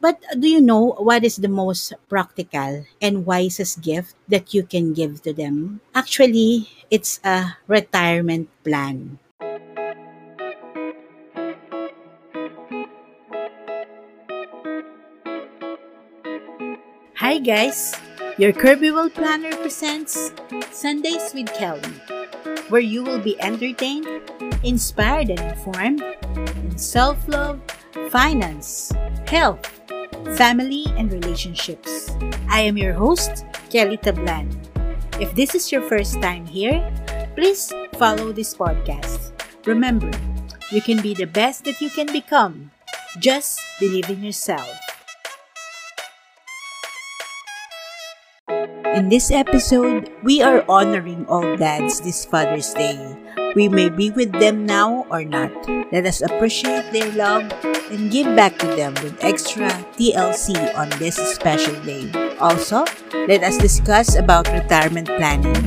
But do you know what is the most practical and wisest gift that you can give to them? Actually, it's a retirement plan. Hi guys! Your Kirby World Planner presents Sundays with Kelly, where you will be entertained, inspired and informed in self-love, finance, health, family, and relationships. I am your host, Kelly Tablan. If this is your first time here, please follow this podcast. Remember, you can be the best that you can become. Just believe in yourself. In this episode, we are honoring all dads this Father's Day. We may be with them now or not. Let us appreciate their love and give back to them with extra TLC on this special day. Also, let us discuss about retirement planning.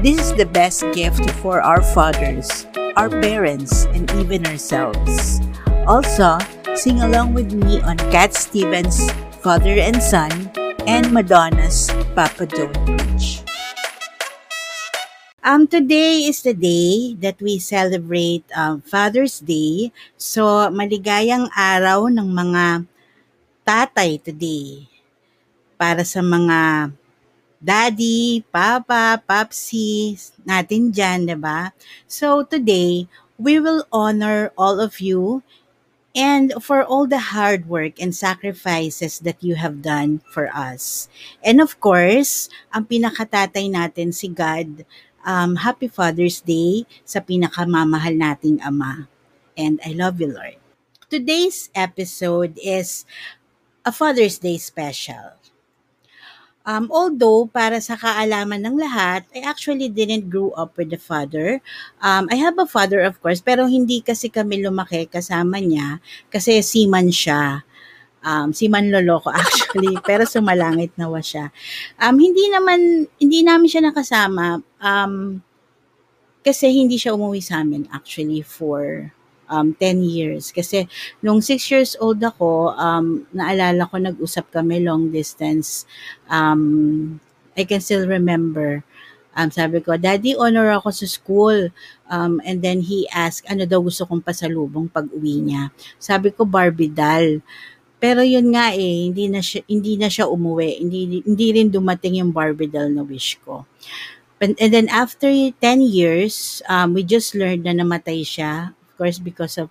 This is the best gift for our fathers, our parents, and even ourselves. Also, sing along with me on Cat Stevens' Father and Son and Madonna's Papa Don't Preach. Um, today is the day that we celebrate um, Father's Day. So, maligayang araw ng mga tatay today. Para sa mga daddy, papa, papsi natin dyan, ba? So, today, we will honor all of you and for all the hard work and sacrifices that you have done for us. And of course, ang pinakatatay natin si God, um, Happy Father's Day sa pinakamamahal nating Ama. And I love you, Lord. Today's episode is a Father's Day special. Um, although, para sa kaalaman ng lahat, I actually didn't grow up with a father. Um, I have a father, of course, pero hindi kasi kami lumaki kasama niya kasi seaman siya. Um, si Manloloko actually, pero sumalangit nawa siya. Um, hindi naman, hindi namin siya nakasama um, kasi hindi siya umuwi sa amin actually for um, 10 years. Kasi nung 6 years old ako, um, naalala ko nag-usap kami long distance. Um, I can still remember. Um, sabi ko, Daddy, honor ako sa school. Um, and then he asked, ano daw gusto kong pasalubong pag uwi niya. Sabi ko, Barbie doll. Pero yun nga eh, hindi na siya, hindi na siya umuwi. Hindi, hindi rin dumating yung Barbie doll na wish ko. And, and then after 10 years, um, we just learned na namatay siya course, because of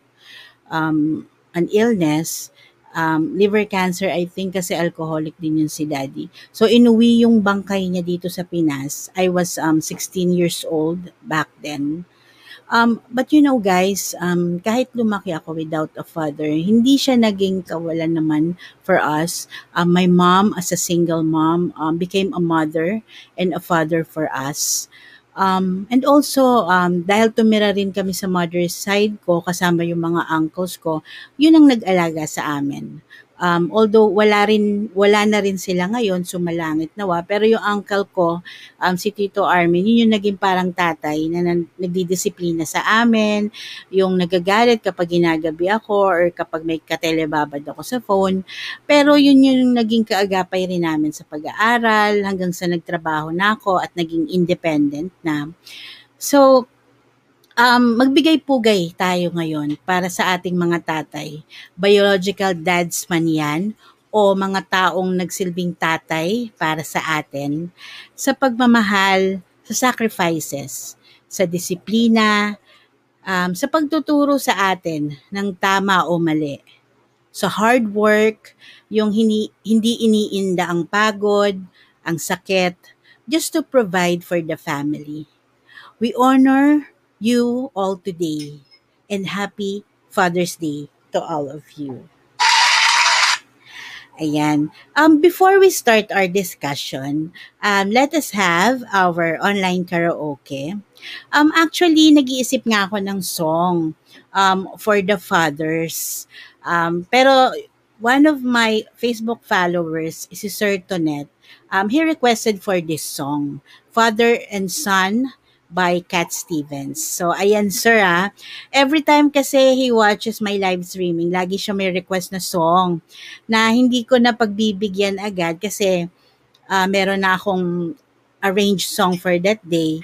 um, an illness, um, liver cancer, I think kasi alcoholic din yun si daddy. So, inuwi yung bangkay niya dito sa Pinas. I was um, 16 years old back then. Um, but you know guys, um, kahit lumaki ako without a father, hindi siya naging kawalan naman for us. Um, my mom, as a single mom, um, became a mother and a father for us. Um, and also, um, dahil tumira rin kami sa mother's side ko, kasama yung mga uncles ko, yun ang nag-alaga sa amin. Um, although wala rin wala na rin sila ngayon sumalangit nawa pero yung uncle ko um, si Tito Armin yun yung naging parang tatay na, na nagdidisiplina sa amin. Yung nagagalit kapag ginagabi ako or kapag may katelebabad ako sa phone. Pero yun yung naging kaagapay rin namin sa pag-aaral hanggang sa nagtrabaho na ako at naging independent na. So Um, magbigay-pugay tayo ngayon para sa ating mga tatay. Biological dads man yan o mga taong nagsilbing tatay para sa atin sa pagmamahal, sa sacrifices, sa disiplina, um, sa pagtuturo sa atin ng tama o mali. Sa hard work, yung hindi, hindi iniinda ang pagod, ang sakit, just to provide for the family. We honor you all today. And happy Father's Day to all of you. Ayan. Um, before we start our discussion, um, let us have our online karaoke. Um, actually, nag-iisip nga ako ng song um, for the fathers. Um, pero one of my Facebook followers si Sir Tonet. Um, he requested for this song, Father and Son by Cat Stevens. So, ayan sir ah. Every time kasi he watches my live streaming, lagi siya may request na song na hindi ko na pagbibigyan agad kasi uh, meron na akong arranged song for that day.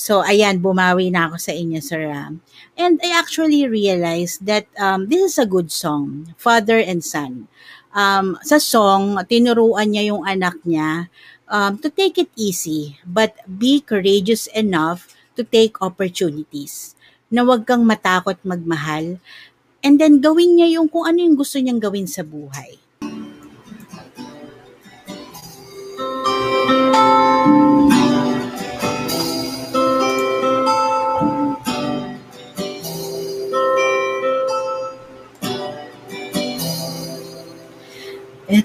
So, ayan, bumawi na ako sa inyo, Sir Ram. And I actually realized that um, this is a good song, Father and Son. Um, sa song, tinuruan niya yung anak niya um, to take it easy, but be courageous enough to take opportunities. Na huwag kang matakot magmahal. And then gawin niya yung kung ano yung gusto niyang gawin sa buhay.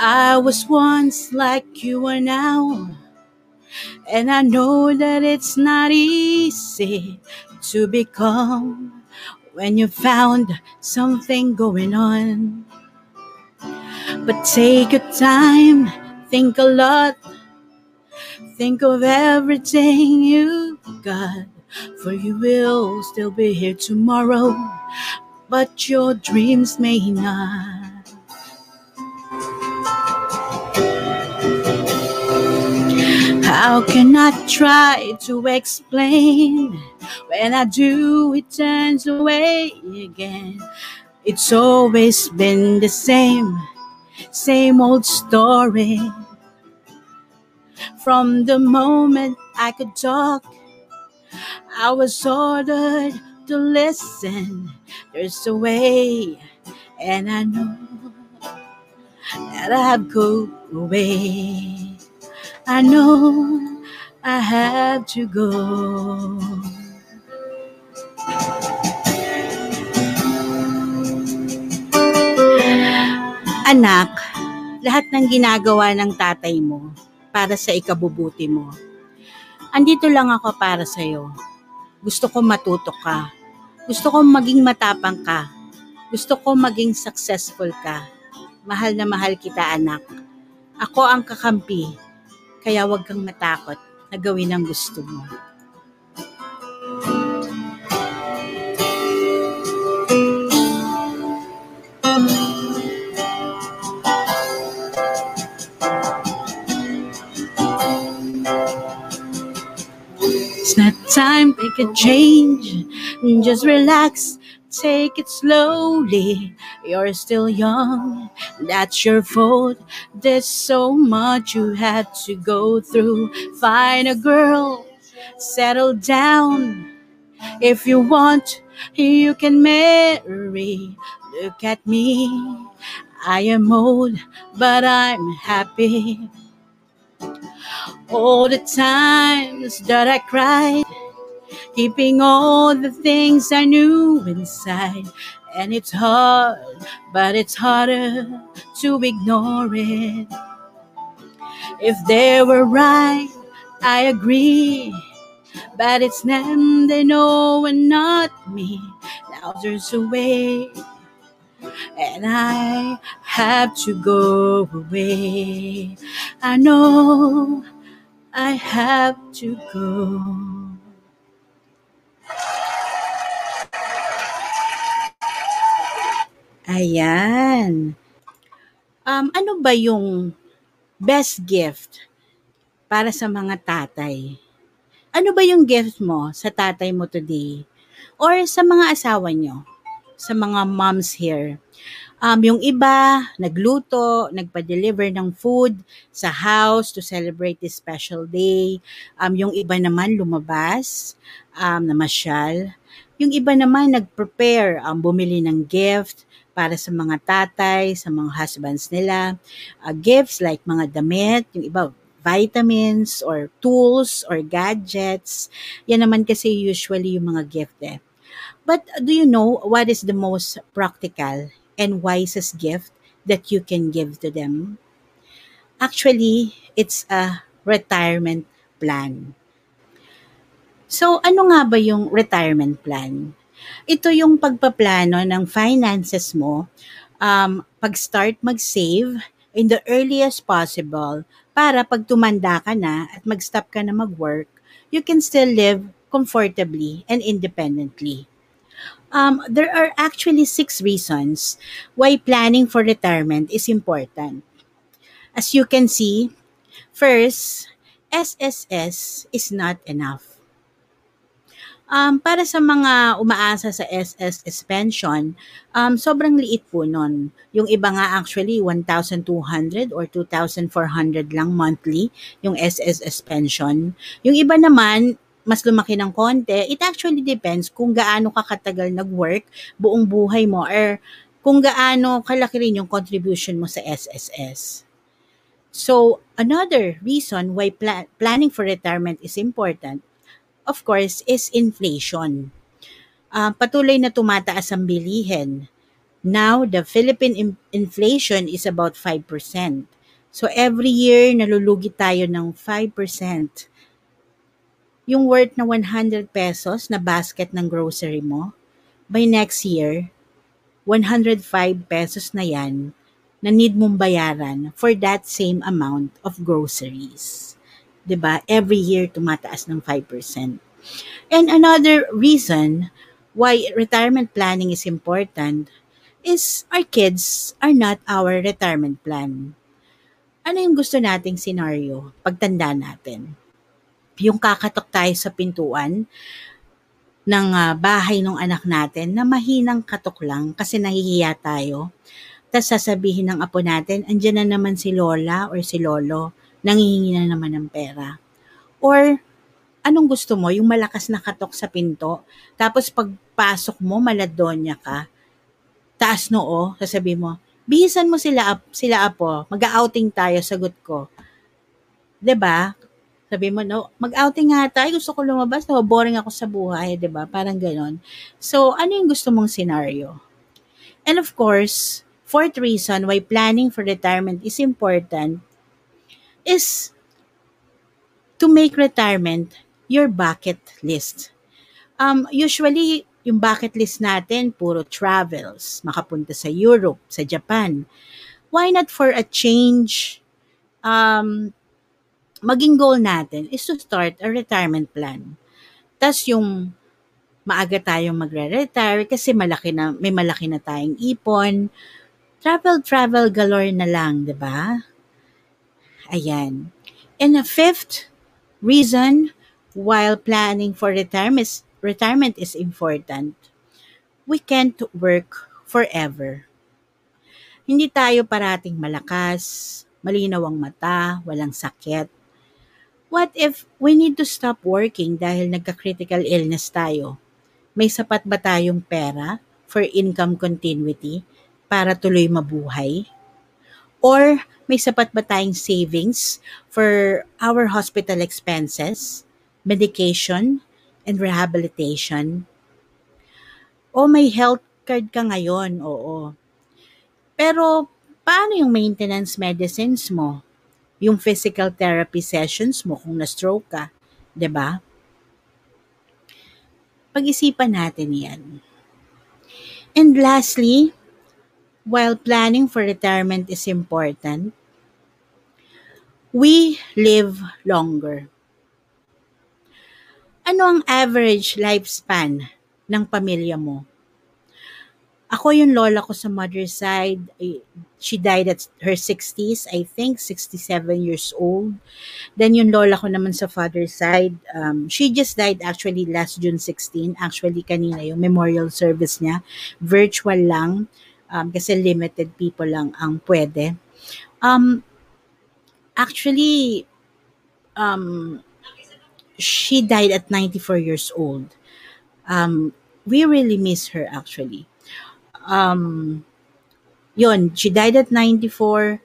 I was once like you are now. And I know that it's not easy to become when you found something going on. But take your time, think a lot, think of everything you got. For you will still be here tomorrow, but your dreams may not. How can I try to explain when I do it turns away again? It's always been the same, same old story. From the moment I could talk, I was ordered to listen. There's a way, and I know that I have go away. I know I have to go. Anak, lahat ng ginagawa ng tatay mo para sa ikabubuti mo. Andito lang ako para sa iyo. Gusto ko matuto ka. Gusto ko maging matapang ka. Gusto ko maging successful ka. Mahal na mahal kita, anak. Ako ang kakampi kaya huwag kang matakot na gawin ang gusto mo. It's not time, make a change. Just relax, take it slowly. You're still young, that's your fault. There's so much you had to go through. Find a girl, settle down. If you want, you can marry. Look at me, I am old, but I'm happy. All the times that I cried keeping all the things I knew inside. And it's hard, but it's harder to ignore it. If they were right, I agree. But it's them they know and not me. Now there's a way, and I have to go away. I know I have to go. Ayan. Um, ano ba yung best gift para sa mga tatay? Ano ba yung gift mo sa tatay mo today? Or sa mga asawa nyo? Sa mga moms here? Um, yung iba, nagluto, nagpa-deliver ng food sa house to celebrate this special day. Um, yung iba naman lumabas, um, namasyal. Yung iba naman nag-prepare, um, bumili ng gift, para sa mga tatay, sa mga husbands nila. Uh, gifts like mga damit, yung iba vitamins or tools or gadgets. Yan naman kasi usually yung mga gift eh. But do you know what is the most practical and wisest gift that you can give to them? Actually, it's a retirement plan. So, ano nga ba yung retirement plan? Ito yung pagpaplano ng finances mo, um, pag-start mag-save in the earliest possible para pag tumanda ka na at mag-stop ka na mag-work, you can still live comfortably and independently. Um, there are actually six reasons why planning for retirement is important. As you can see, first, SSS is not enough. Um, para sa mga umaasa sa SSS pension, um, sobrang liit po nun. Yung iba nga actually 1,200 or 2,400 lang monthly yung SSS pension. Yung iba naman, mas lumaki ng konti. It actually depends kung gaano ka katagal nag-work buong buhay mo or kung gaano kalaki rin yung contribution mo sa SSS. So, another reason why pla- planning for retirement is important of course, is inflation. Uh, patuloy na tumataas ang bilihin. Now, the Philippine in- inflation is about 5%. So, every year, nalulugi tayo ng 5%. Yung worth na 100 pesos na basket ng grocery mo, by next year, 105 pesos na yan na need mong bayaran for that same amount of groceries. 'Di ba? Every year tumataas ng 5%. And another reason why retirement planning is important is our kids are not our retirement plan. Ano yung gusto nating scenario pagtanda natin? Yung kakatok tayo sa pintuan ng uh, bahay ng anak natin na mahinang katok lang kasi nahihiya tayo. Tapos sasabihin ng apo natin, andyan na naman si Lola or si Lolo nangihingi na naman ng pera. Or, anong gusto mo? Yung malakas na katok sa pinto, tapos pagpasok mo, maladonya ka, taas noo, sasabi mo, bihisan mo sila, sila apo, mag-outing tayo, sagot ko. ba? Diba? Sabi mo, no, mag-outing nga tayo, gusto ko lumabas, no, boring ako sa buhay, ba diba? Parang ganon. So, ano yung gusto mong scenario? And of course, fourth reason why planning for retirement is important is to make retirement your bucket list. Um, usually, yung bucket list natin, puro travels, makapunta sa Europe, sa Japan. Why not for a change, um, maging goal natin is to start a retirement plan. Tapos yung maaga tayong magre-retire kasi malaki na, may malaki na tayong ipon. Travel, travel galore na lang, di ba? Ayan. And a fifth reason while planning for retirement, retirement is important, we can't work forever. Hindi tayo parating malakas, malinaw ang mata, walang sakit. What if we need to stop working dahil nagka-critical illness tayo? May sapat ba tayong pera for income continuity para tuloy mabuhay? Or may sapat ba tayong savings for our hospital expenses, medication, and rehabilitation? O may health card ka ngayon, oo. Pero paano yung maintenance medicines mo? Yung physical therapy sessions mo kung na-stroke ka, 'di ba? Pag-isipan natin 'yan. And lastly, while planning for retirement is important, we live longer. Ano ang average lifespan ng pamilya mo? Ako yung lola ko sa mother's side, she died at her 60s, I think 67 years old. Then yung lola ko naman sa father's side, um, she just died actually last June 16. Actually kanina yung memorial service niya, virtual lang um, kasi limited people lang ang pwede. Um, Actually, um, she died at 94 years old. Um, we really miss her actually. Um, yon, she died at 94.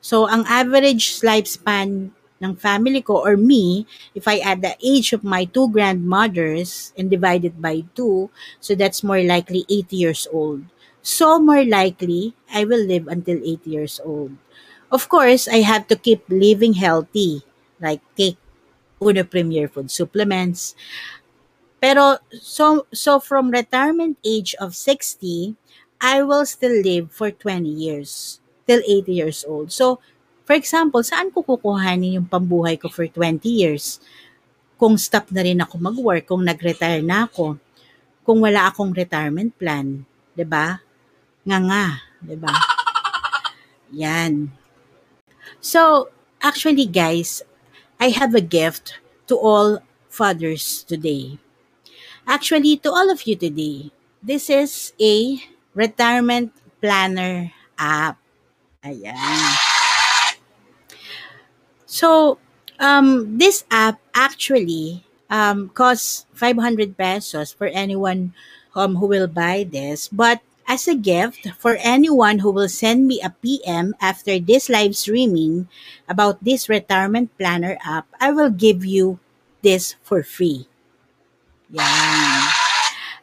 So, ang average lifespan ng family ko or me, if I add the age of my two grandmothers and divide it by two, so that's more likely 80 years old. So, more likely, I will live until 80 years old. Of course, I have to keep living healthy, like take Uno Premier food supplements. Pero, so, so from retirement age of 60, I will still live for 20 years till 80 years old. So, for example, saan ko kukuhanin yung pambuhay ko for 20 years? Kung stop na rin ako mag-work, kung nag-retire na ako, kung wala akong retirement plan, 'di ba? Nga nga, 'di ba? Yan. So, actually guys, I have a gift to all fathers today. Actually, to all of you today, this is a retirement planner app. Ayan. So, um, this app actually um, costs 500 pesos for anyone um, who will buy this. But as a gift for anyone who will send me a PM after this live streaming about this retirement planner app, I will give you this for free. Yan.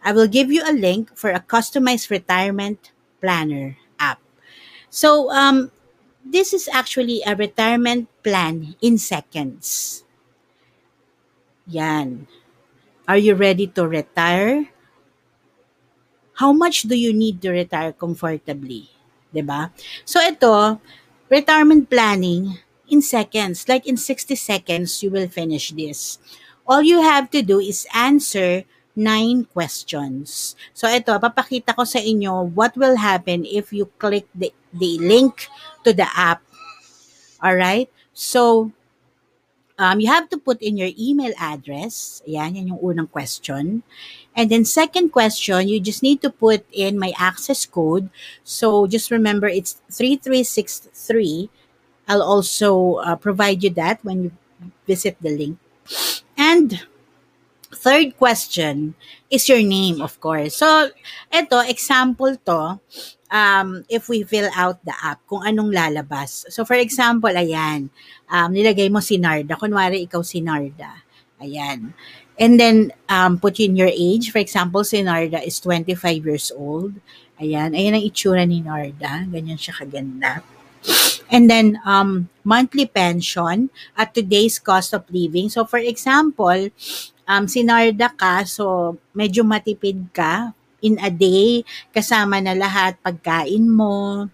I will give you a link for a customized retirement planner app. So, um, this is actually a retirement plan in seconds. Yan. Are you ready to retire? How much do you need to retire comfortably? 'Di ba? So ito, retirement planning in seconds, like in 60 seconds you will finish this. All you have to do is answer nine questions. So ito, papakita ko sa inyo what will happen if you click the, the link to the app. All right? So, um, you have to put in your email address. Ayan, yan yung unang question. And then second question, you just need to put in my access code. So just remember it's 3363. I'll also uh, provide you that when you visit the link. And third question is your name, of course. So, ito, example to, um, if we fill out the app, kung anong lalabas. So, for example, ayan, um, nilagay mo si Narda. Kunwari, ikaw si Narda. Ayan. And then, um, put in your age. For example, si Narda is 25 years old. Ayan. Ayan ang itsura ni Narda. Ganyan siya kaganda. And then, um, monthly pension at today's cost of living. So, for example, um, sinarda ka, so medyo matipid ka in a day, kasama na lahat, pagkain mo,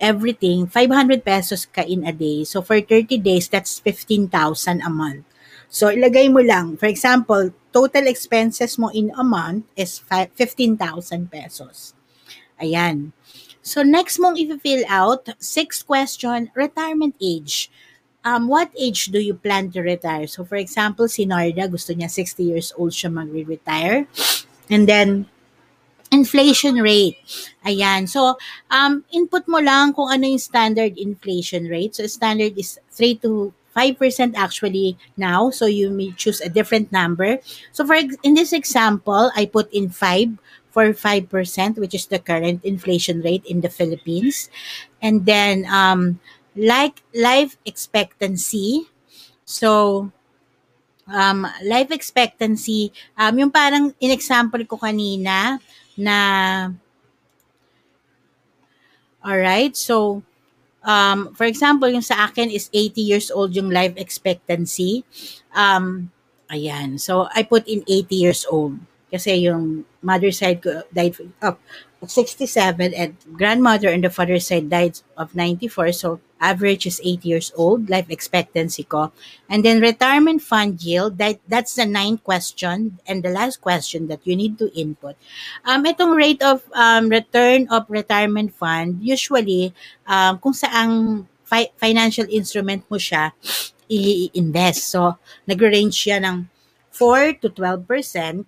everything, 500 pesos ka in a day. So, for 30 days, that's 15,000 a month. So, ilagay mo lang, for example, total expenses mo in a month is 15,000 pesos. Ayan. So, next mong i-fill out, sixth question, retirement age um, what age do you plan to retire? So, for example, si Narda, gusto niya 60 years old siya mag-retire. And then, inflation rate. Ayan. So, um, input mo lang kung ano yung standard inflation rate. So, standard is 3 to 5% actually now. So, you may choose a different number. So, for in this example, I put in 5 for 5%, which is the current inflation rate in the Philippines. And then, um, like life expectancy. So, um, life expectancy, um, yung parang in-example ko kanina na, alright, so, um, for example, yung sa akin is 80 years old yung life expectancy. Um, ayan, so I put in 80 years old. Kasi yung mother side ko died of, of 67 and grandmother and the father side died of 94. So average is 8 years old, life expectancy ko. And then retirement fund yield, that, that's the ninth question and the last question that you need to input. Um, itong rate of um, return of retirement fund, usually, um, kung saang fi- financial instrument mo siya, i-invest. So, nag-range siya ng 4 to 12%.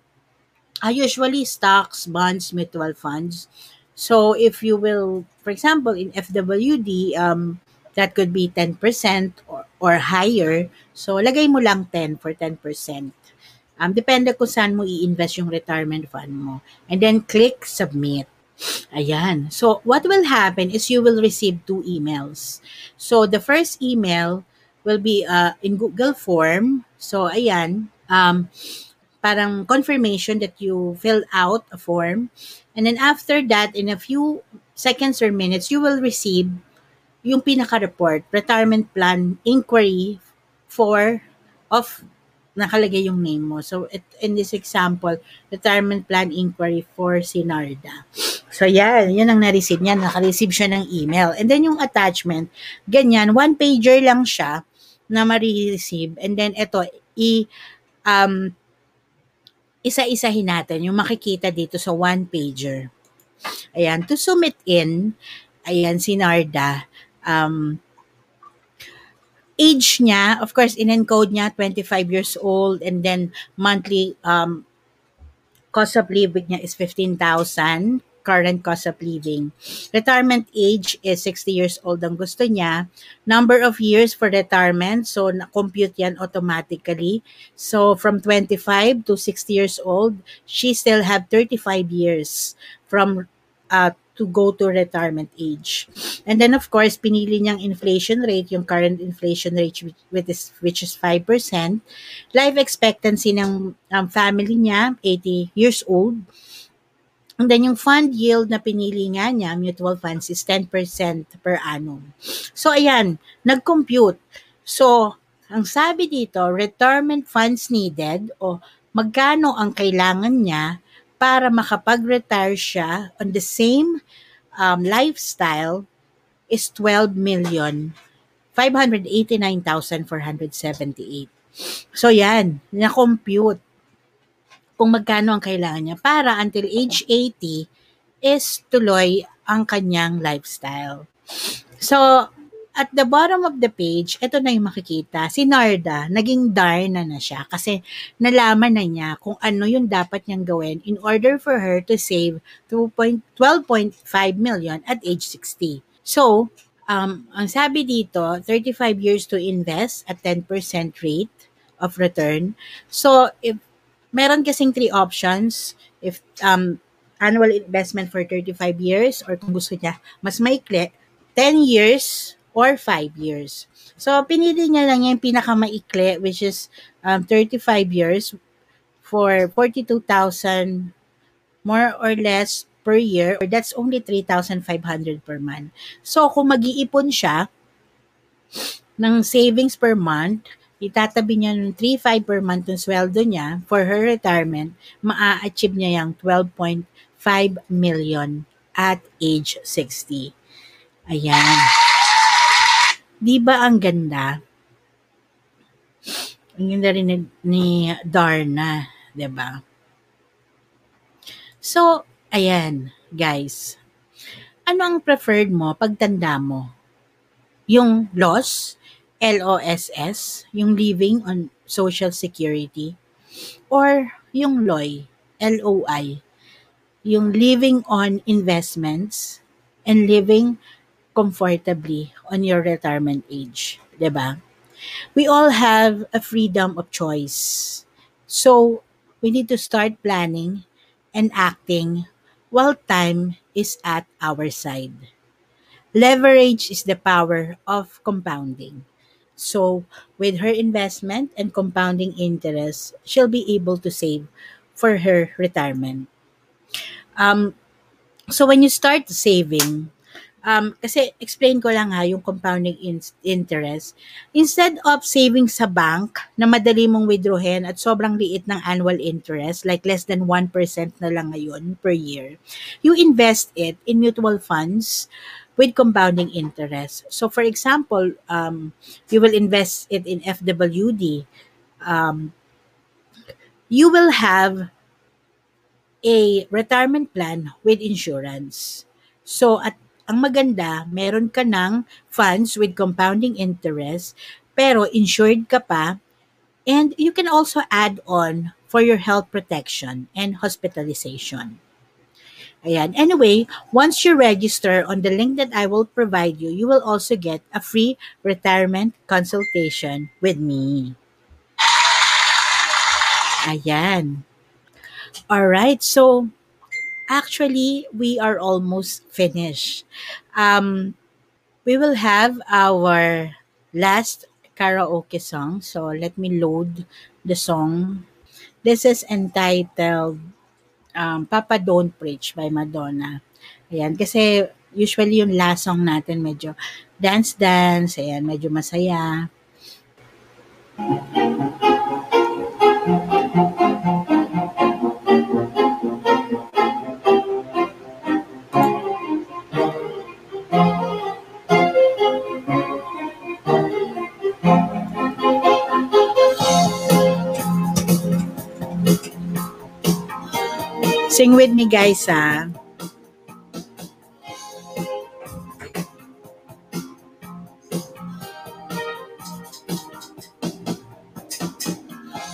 Uh, usually, stocks, bonds, mutual funds. So, if you will, for example, in FWD, um, that could be 10% or, or higher. So, lagay mo lang 10 for 10%. Um, depende kung saan mo i-invest yung retirement fund mo. And then, click submit. Ayan. So, what will happen is you will receive two emails. So, the first email will be uh, in Google form. So, ayan. Um, parang confirmation that you filled out a form. And then after that, in a few seconds or minutes, you will receive yung pinaka-report, retirement plan inquiry for of nakalagay yung name mo. So, it, in this example, retirement plan inquiry for Sinarda. So, yan. Yan ang na-receive niya. Naka-receive siya ng email. And then, yung attachment, ganyan, one pager lang siya na ma-receive. And then, ito, i, um, isa-isahin natin yung makikita dito sa one pager. Ayan, to submit in, ayan, si Narda, um, age niya, of course, in-encode niya, 25 years old, and then monthly um, cost of living niya is 15,000 current cost of living. Retirement age is 60 years old ang gusto niya. Number of years for retirement, so na-compute yan automatically. So from 25 to 60 years old, she still have 35 years from uh, to go to retirement age. And then of course, pinili niyang inflation rate, yung current inflation rate which is, which is 5%. Life expectancy ng um, family niya, 80 years old. And then yung fund yield na pinili nga niya, mutual funds, is 10% per annum. So ayan, nag-compute. So, ang sabi dito, retirement funds needed o magkano ang kailangan niya para makapag-retire siya on the same um, lifestyle is 12 million 589,478. So yan, na-compute kung magkano ang kailangan niya para until age 80 is tuloy ang kanyang lifestyle. So, at the bottom of the page, ito na yung makikita. Si Narda, naging Darna na siya kasi nalaman na niya kung ano yung dapat niyang gawin in order for her to save 12.5 million at age 60. So, um, ang sabi dito, 35 years to invest at 10% rate of return. So, if meron kasing three options, if um, annual investment for 35 years or kung gusto niya mas maikli, 10 years or 5 years. So, pinili niya lang yung pinakamaikli, which is um, 35 years for 42,000 more or less per year, or that's only 3,500 per month. So, kung mag-iipon siya ng savings per month, itatabi niya ng 3,500 per month ng sweldo niya for her retirement, maa-achieve niya yung 12.5 million at age 60. Ayan. Di ba ang ganda? Ang ganda rin ni, ni Darna, di ba? So, ayan, guys. Ano ang preferred mo pagtanda mo? Yung loss, LOSS, yung living on social security, or yung LOI, LOI, yung living on investments and living comfortably on your retirement age, 'di ba? We all have a freedom of choice. So, we need to start planning and acting while time is at our side. Leverage is the power of compounding. So, with her investment and compounding interest, she'll be able to save for her retirement. Um, so, when you start saving, um, kasi explain ko lang ha yung compounding in- interest. Instead of saving sa bank na madali mong withdrawin at sobrang liit ng annual interest, like less than 1% na lang ngayon per year, you invest it in mutual funds with compounding interest. So for example, um, you will invest it in FWD. Um, you will have a retirement plan with insurance. So at ang maganda, meron ka ng funds with compounding interest, pero insured ka pa, and you can also add on for your health protection and hospitalization. Ayan. Anyway, once you register on the link that I will provide you, you will also get a free retirement consultation with me. Ayan. All right. So, Actually, we are almost finished. Um, we will have our last karaoke song. So let me load the song. This is entitled um, Papa Don't Preach by Madonna. Ayan, kasi usually yung last song natin medyo dance-dance, ayan, medyo masaya. Sing with me guys ah.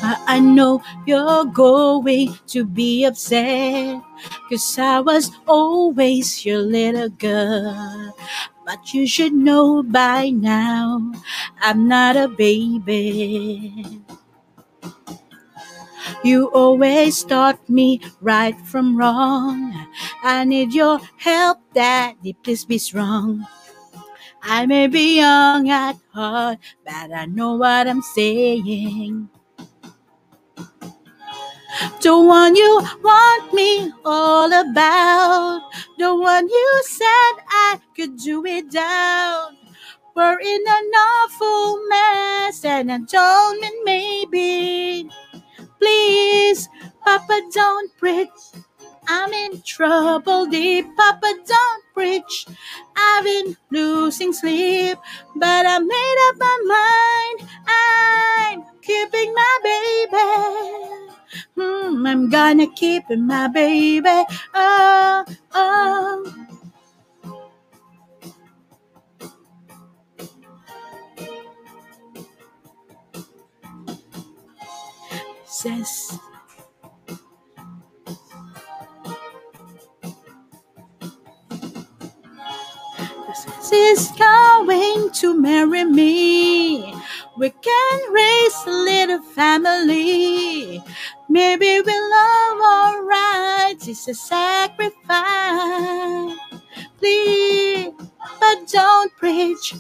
I know you're going to be upset. Cause I was always your little girl. But you should know by now, I'm not a baby. You always taught me right from wrong. I need your help, Daddy. Please be strong. I may be young at heart, but I know what I'm saying. The one you want me all about, the one you said I could do without. We're in an awful mess, and I don't maybe. Please, Papa, don't preach. I'm in trouble deep. Papa, don't preach. I've been losing sleep, but I made up my mind. I'm keeping my baby. Hmm, I'm gonna keep my baby. Oh, oh. Says She's going to marry me. We can raise a little family. Maybe we'll love alright. It's a sacrifice. Please, but don't preach.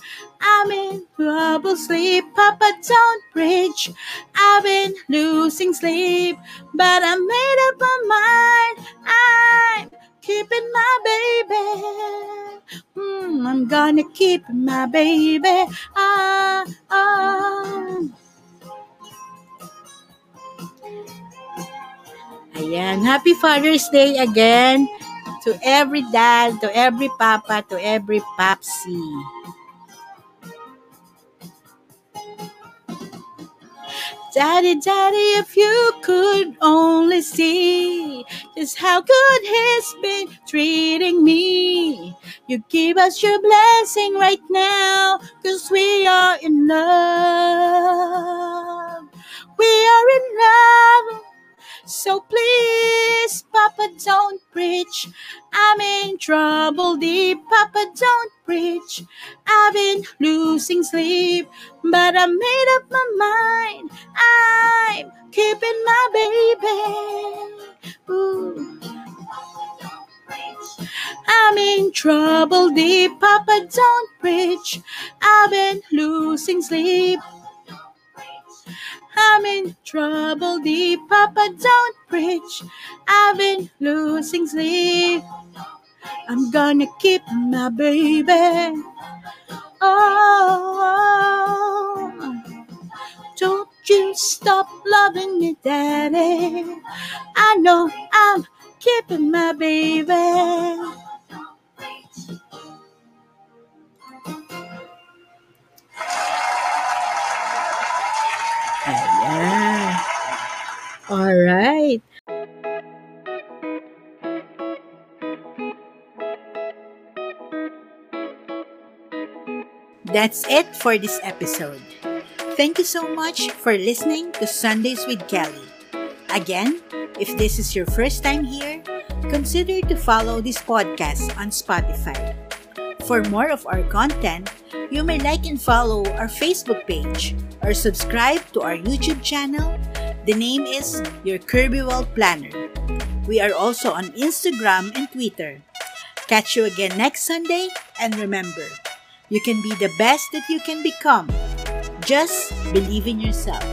I'm in trouble sleep. Papa, don't preach. I've been losing sleep, but I made up my mind. I'm keeping my baby. Hmm, I'm gonna keep my baby. Ah, ah. Ayan. Happy Father's Day again to every dad, to every papa, to every papsi. Daddy, daddy, if you could only see just how good he's been treating me. You give us your blessing right now, cause we are in love. So please, Papa, don't preach. I'm in trouble deep. Papa, don't preach. I've been losing sleep, but I made up my mind. I'm keeping my baby. Ooh. I'm in trouble deep. Papa, don't preach. I've been losing sleep. I'm in trouble deep. Papa, don't preach. I've been losing sleep. I'm gonna keep my baby. Oh, don't you stop loving me, Daddy. I know I'm keeping my baby. All right. That's it for this episode. Thank you so much for listening to Sundays with Kelly. Again, if this is your first time here, consider to follow this podcast on Spotify. For more of our content, you may like and follow our Facebook page or subscribe to our YouTube channel. The name is Your Kirby World Planner. We are also on Instagram and Twitter. Catch you again next Sunday, and remember, you can be the best that you can become. Just believe in yourself.